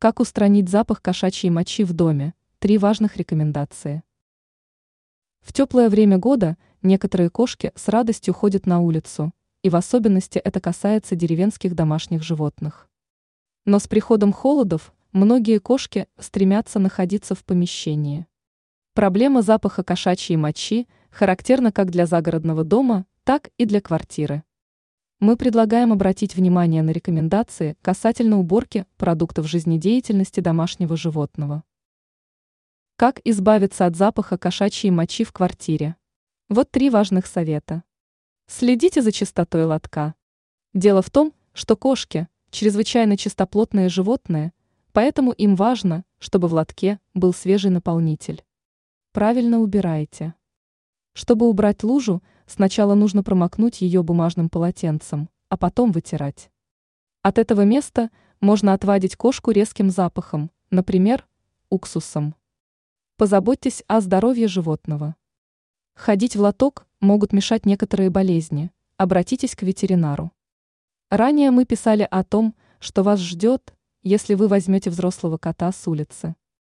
Как устранить запах кошачьей мочи в доме? Три важных рекомендации. В теплое время года некоторые кошки с радостью ходят на улицу, и в особенности это касается деревенских домашних животных. Но с приходом холодов многие кошки стремятся находиться в помещении. Проблема запаха кошачьей мочи характерна как для загородного дома, так и для квартиры. Мы предлагаем обратить внимание на рекомендации касательно уборки продуктов жизнедеятельности домашнего животного. Как избавиться от запаха кошачьей мочи в квартире? Вот три важных совета. Следите за чистотой лотка. Дело в том, что кошки – чрезвычайно чистоплотные животные, поэтому им важно, чтобы в лотке был свежий наполнитель. Правильно убирайте. Чтобы убрать лужу, сначала нужно промокнуть ее бумажным полотенцем, а потом вытирать. От этого места можно отвадить кошку резким запахом, например, уксусом. Позаботьтесь о здоровье животного. Ходить в лоток могут мешать некоторые болезни. Обратитесь к ветеринару. Ранее мы писали о том, что вас ждет, если вы возьмете взрослого кота с улицы.